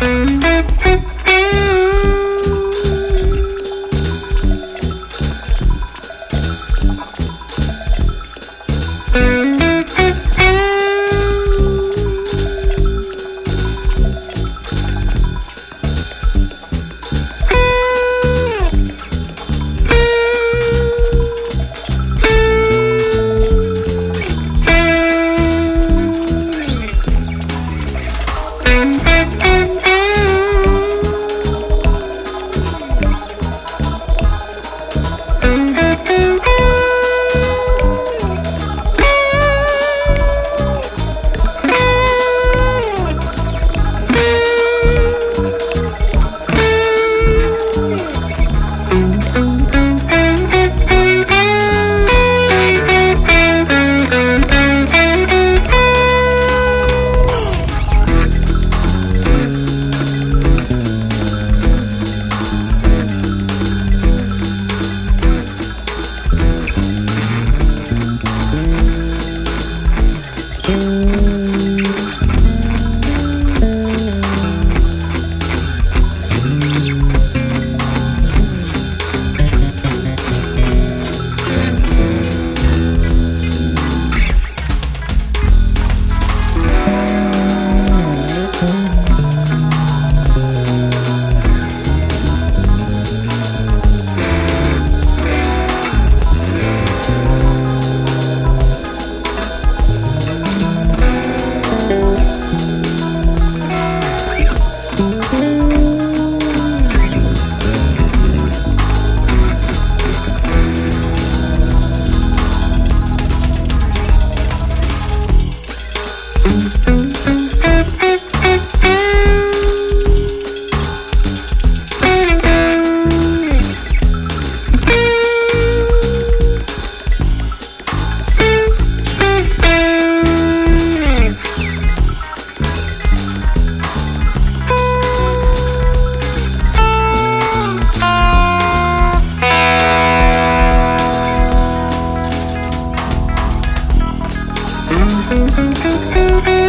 Música you.